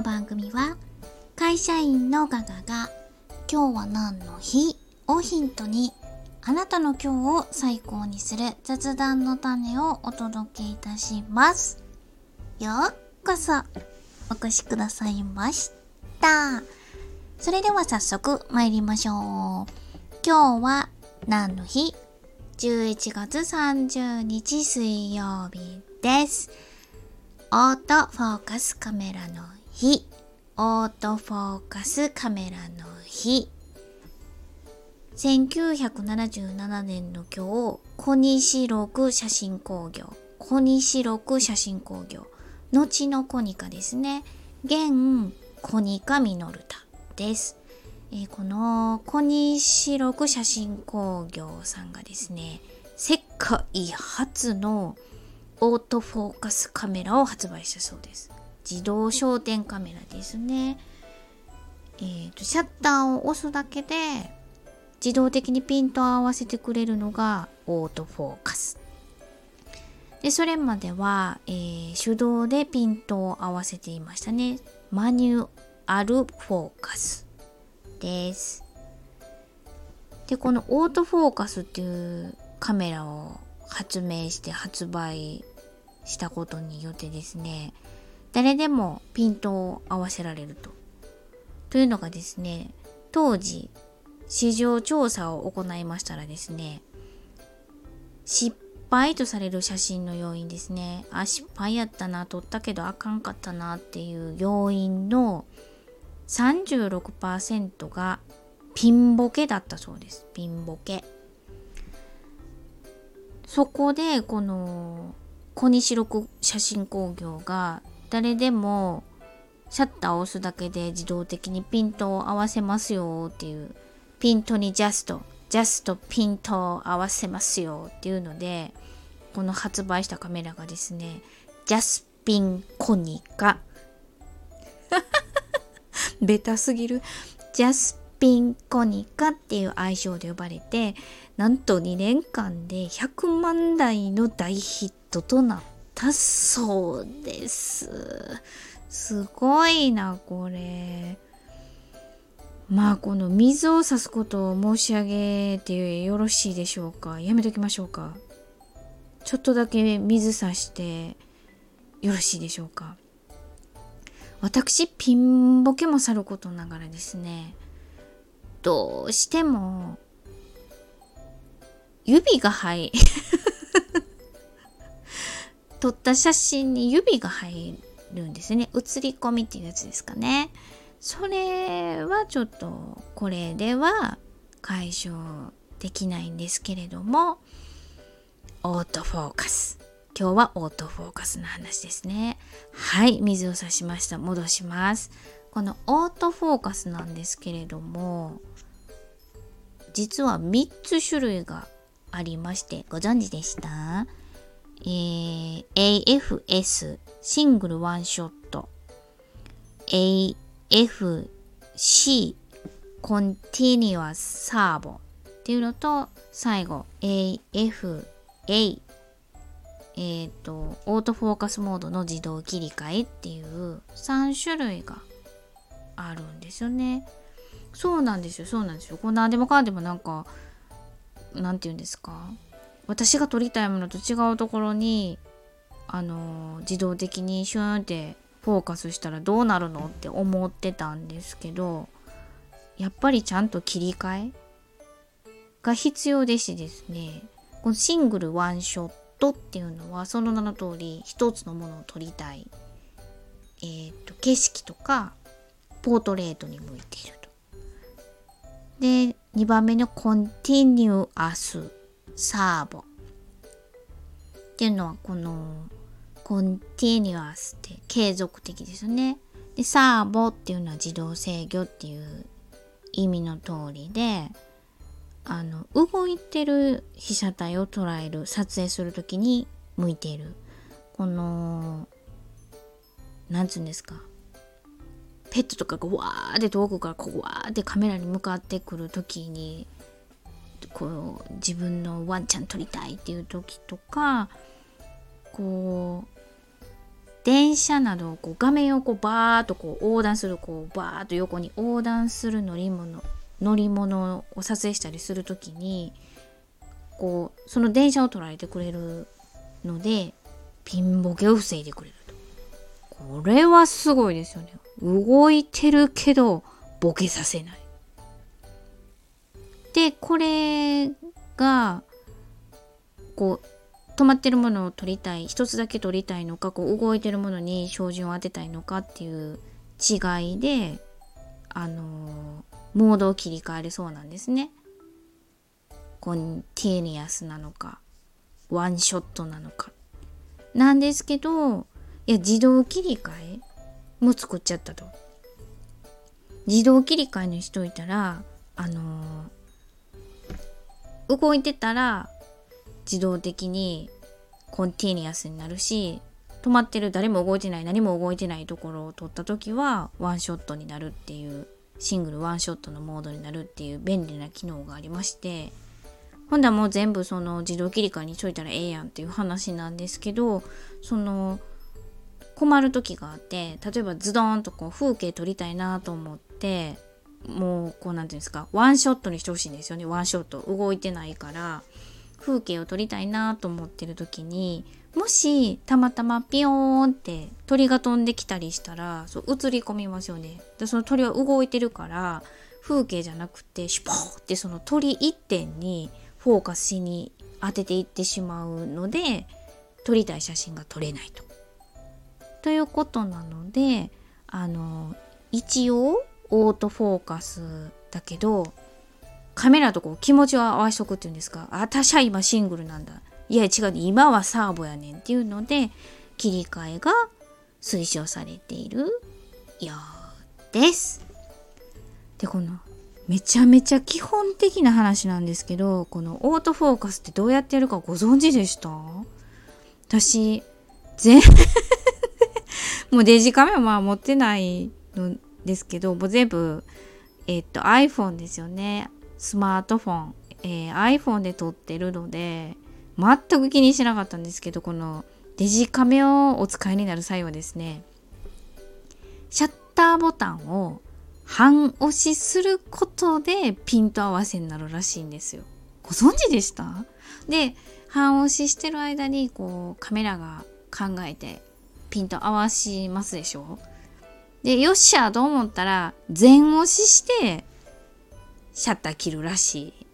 の番組は会社員のガガが今日は何の日をヒントにあなたの今日を最高にする雑談の種をお届けいたします。ようこそお越しくださいました。それでは早速参りましょう。今日は何の日 ?11 月30日水曜日です。オートフォーカスカメラの日。オートフォーカスカメラの日。1977年の今日、小西六写真工業。小西六写真工業。後のコニカですね。現コニカミノルタです。えー、この小西六写真工業さんがですね、世界初のオートフォーカスカメラを発売したそうです。自動焦点カメラですね。えーと、シャッターを押すだけで自動的にピントを合わせてくれるのがオートフォーカス。でそれまでは、えー、手動でピントを合わせていましたね。マニュアルフォーカスです。でこのオートフォーカスっていうカメラを発明して発売したことによってですね誰でもピントを合わせられると。というのがですね当時市場調査を行いましたらですね失敗とされる写真の要因ですね。あ失敗やったな撮ったけどあかんかったなっていう要因の36%がピンボケだったそうです。ピンボケ。そこでこの小西六写真工業が誰でもシャッターを押すだけで自動的にピントを合わせますよっていうピントにジャストジャストピントを合わせますよっていうのでこの発売したカメラがですねジャスピンコニカ。ベタすぎる。ジャスピンコニカっていう愛称で呼ばれてなんと2年間で100万台の大ヒットとなったそうです。すごいな、これ。まあ、この水を差すことを申し上げてよろしいでしょうか。やめときましょうか。ちょっとだけ水差してよろしいでしょうか。私、ピンボケもさることながらですね、どうしても指が入撮った写真に指が入るんですね。写り込みっていうやつですかね。それはちょっとこれでは解消できないんですけれどもオートフォーカス。今日はオートフォーカスの話ですね。はい水を差しました。戻します。このオートフォーカスなんですけれども実は3つ種類がありましてご存知でした？えー、AFS シングルワンショット AFC コンティニュアスサーボっていうのと最後 AFA えっ、ー、とオートフォーカスモードの自動切り替えっていう3種類があるんですよね。そうなんですよそうなんですよ。こう何でもかんでもなんか何て言うんですか？私が撮りたいものと違うところにあの自動的にシューンってフォーカスしたらどうなるのって思ってたんですけどやっぱりちゃんと切り替えが必要でしですねこのシングルワンショットっていうのはその名の通り一つのものを撮りたい、えーと、景色とかポートレートに向いていると。で2番目のコンティニュアスサーボ。っていうのはこのコンティニュアスって継続的ですね。でサーボっていうのは自動制御っていう意味の通りであの動いてる被写体を捉える撮影する時に向いている。このなんつうんですか。ペットとかがわーって遠くからこうわーってカメラに向かってくる時にこう自分のワンちゃん撮りたいっていう時とかこう電車などこう画面をこうバーッとこう横断するこうバーッと横に横断する乗り物乗り物を撮影したりする時にこうその電車を捉えてくれるのでピンボケを防いでくれると。これはすごいですよね。動いてるけどボケさせない。でこれがこう止まってるものを撮りたい一つだけ撮りたいのかこう動いてるものに照準を当てたいのかっていう違いであのモードを切り替えるそうなんですね。コンティーニアスなのかワンショットなのかなんですけどいや自動切り替えも作っちゃったと。自動切り替えにしといたらあのー、動いてたら自動的にコンティニアスになるし止まってる誰も動いてない何も動いてないところを撮った時はワンショットになるっていうシングルワンショットのモードになるっていう便利な機能がありましてほんだもう全部その自動切り替えにしといたらええやんっていう話なんですけどその困る時があって例えばズドンとこう風景撮りたいなと思ってもうこう何て言うんですかワンショットにしてほしいんですよねワンショット動いてないから風景を撮りたいなと思ってる時にもしたまたまピヨーンって鳥が飛んできたりしたらそう映り込みますよねでその鳥は動いてるから風景じゃなくてシュポーってその鳥一点にフォーカスしに当てていってしまうので撮りたい写真が撮れないと。ということなのであの一応オートフォーカスだけどカメラとこう気持ちを合わしとくっていうんですか。私は今シングルなんだ。いや違う今はサーボやねんっていうので切り替えが推奨されているようです。でこのめちゃめちゃ基本的な話なんですけどこのオートフォーカスってどうやってやるかご存知でした？私全 もうデジカメはまあ持ってないのですけどもう全部えっと iPhone ですよね。スマートフォン、えー、iPhone で撮ってるので全く気にしなかったんですけどこのデジカメをお使いになる際はですねシャッターボタンを半押しすることでピント合わせになるらしいんですよ。ご存知でした？で半押ししてる間にこうカメラが考えてピント合わしますでしょ？でよっしゃと思ったら全押ししてシャッター切るらしい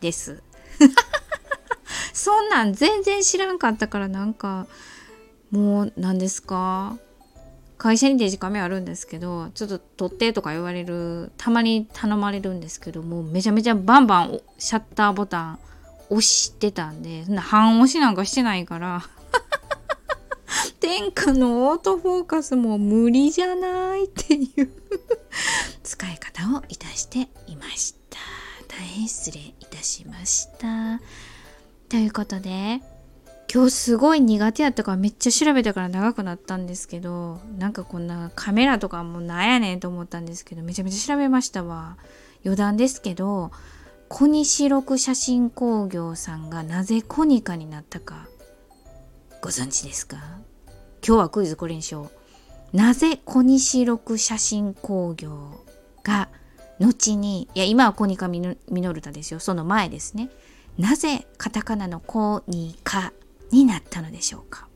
です。そんなん全然知らんかったからなんかもう何ですか？会社にデジカメあるんですけどちょっと撮ってとか言われるたまに頼まれるんですけどもうめちゃめちゃバンバンシャッターボタン押してたんでそんな半押しなんかしてないから天下のオートフォーカスも無理じゃないっていう 使い方をいたしていました。大変失礼いたしました。ということで、今日すごい苦手やったからめっちゃ調べたから長くなったんですけど、なんかこんなカメラとかもなんやねんと思ったんですけど、めちゃめちゃ調べましたわ。余談ですけど、小西六写真工業さんがなぜコニカになったかご存知ですか？今日はクイズこれにしよう。なぜ小西六写真工業が後にいや今はコニカミノルタですよ。その前ですね。なぜカタカナのコニカになったのでしょうか。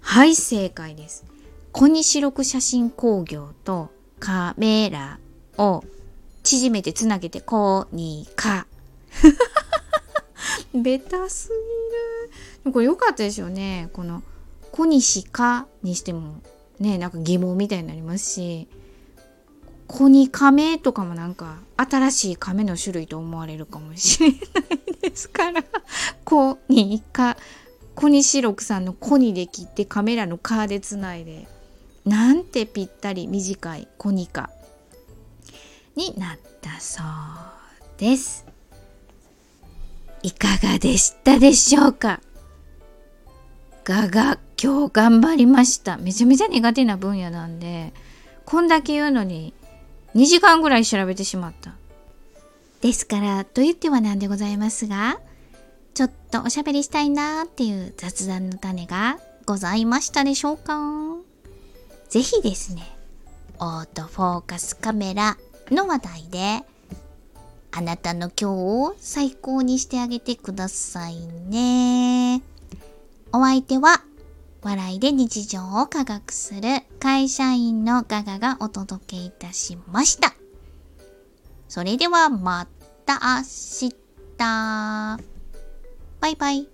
はい正解です。小西六写真工業とカメラを縮めてつなげてコニカ。ベタすぎる。これ良かったですよね。この小西かにしてもねなんか疑問みたいになりますしコニカメとかもなんか新しい亀の種類と思われるかもしれないですからコニカコニシロクさんのコニで切ってカメラのカでつないでなんてぴったり短いコニカになったそうです。いかがでしたでしょうか？がが今日頑張りましためちゃめちゃ苦手な分野なんでこんだけ言うのに2時間ぐらい調べてしまった。ですから、と言ってはなんでございますが、ちょっとおしゃべりしたいなーっていう雑談の種がございましたでしょうか？ぜひですね、オートフォーカスカメラの話題で、あなたの今日を最高にしてあげてくださいね。お相手は、笑いで日常を科学する会社員のガガがお届けいたしました。それではまた明日。バイバイ。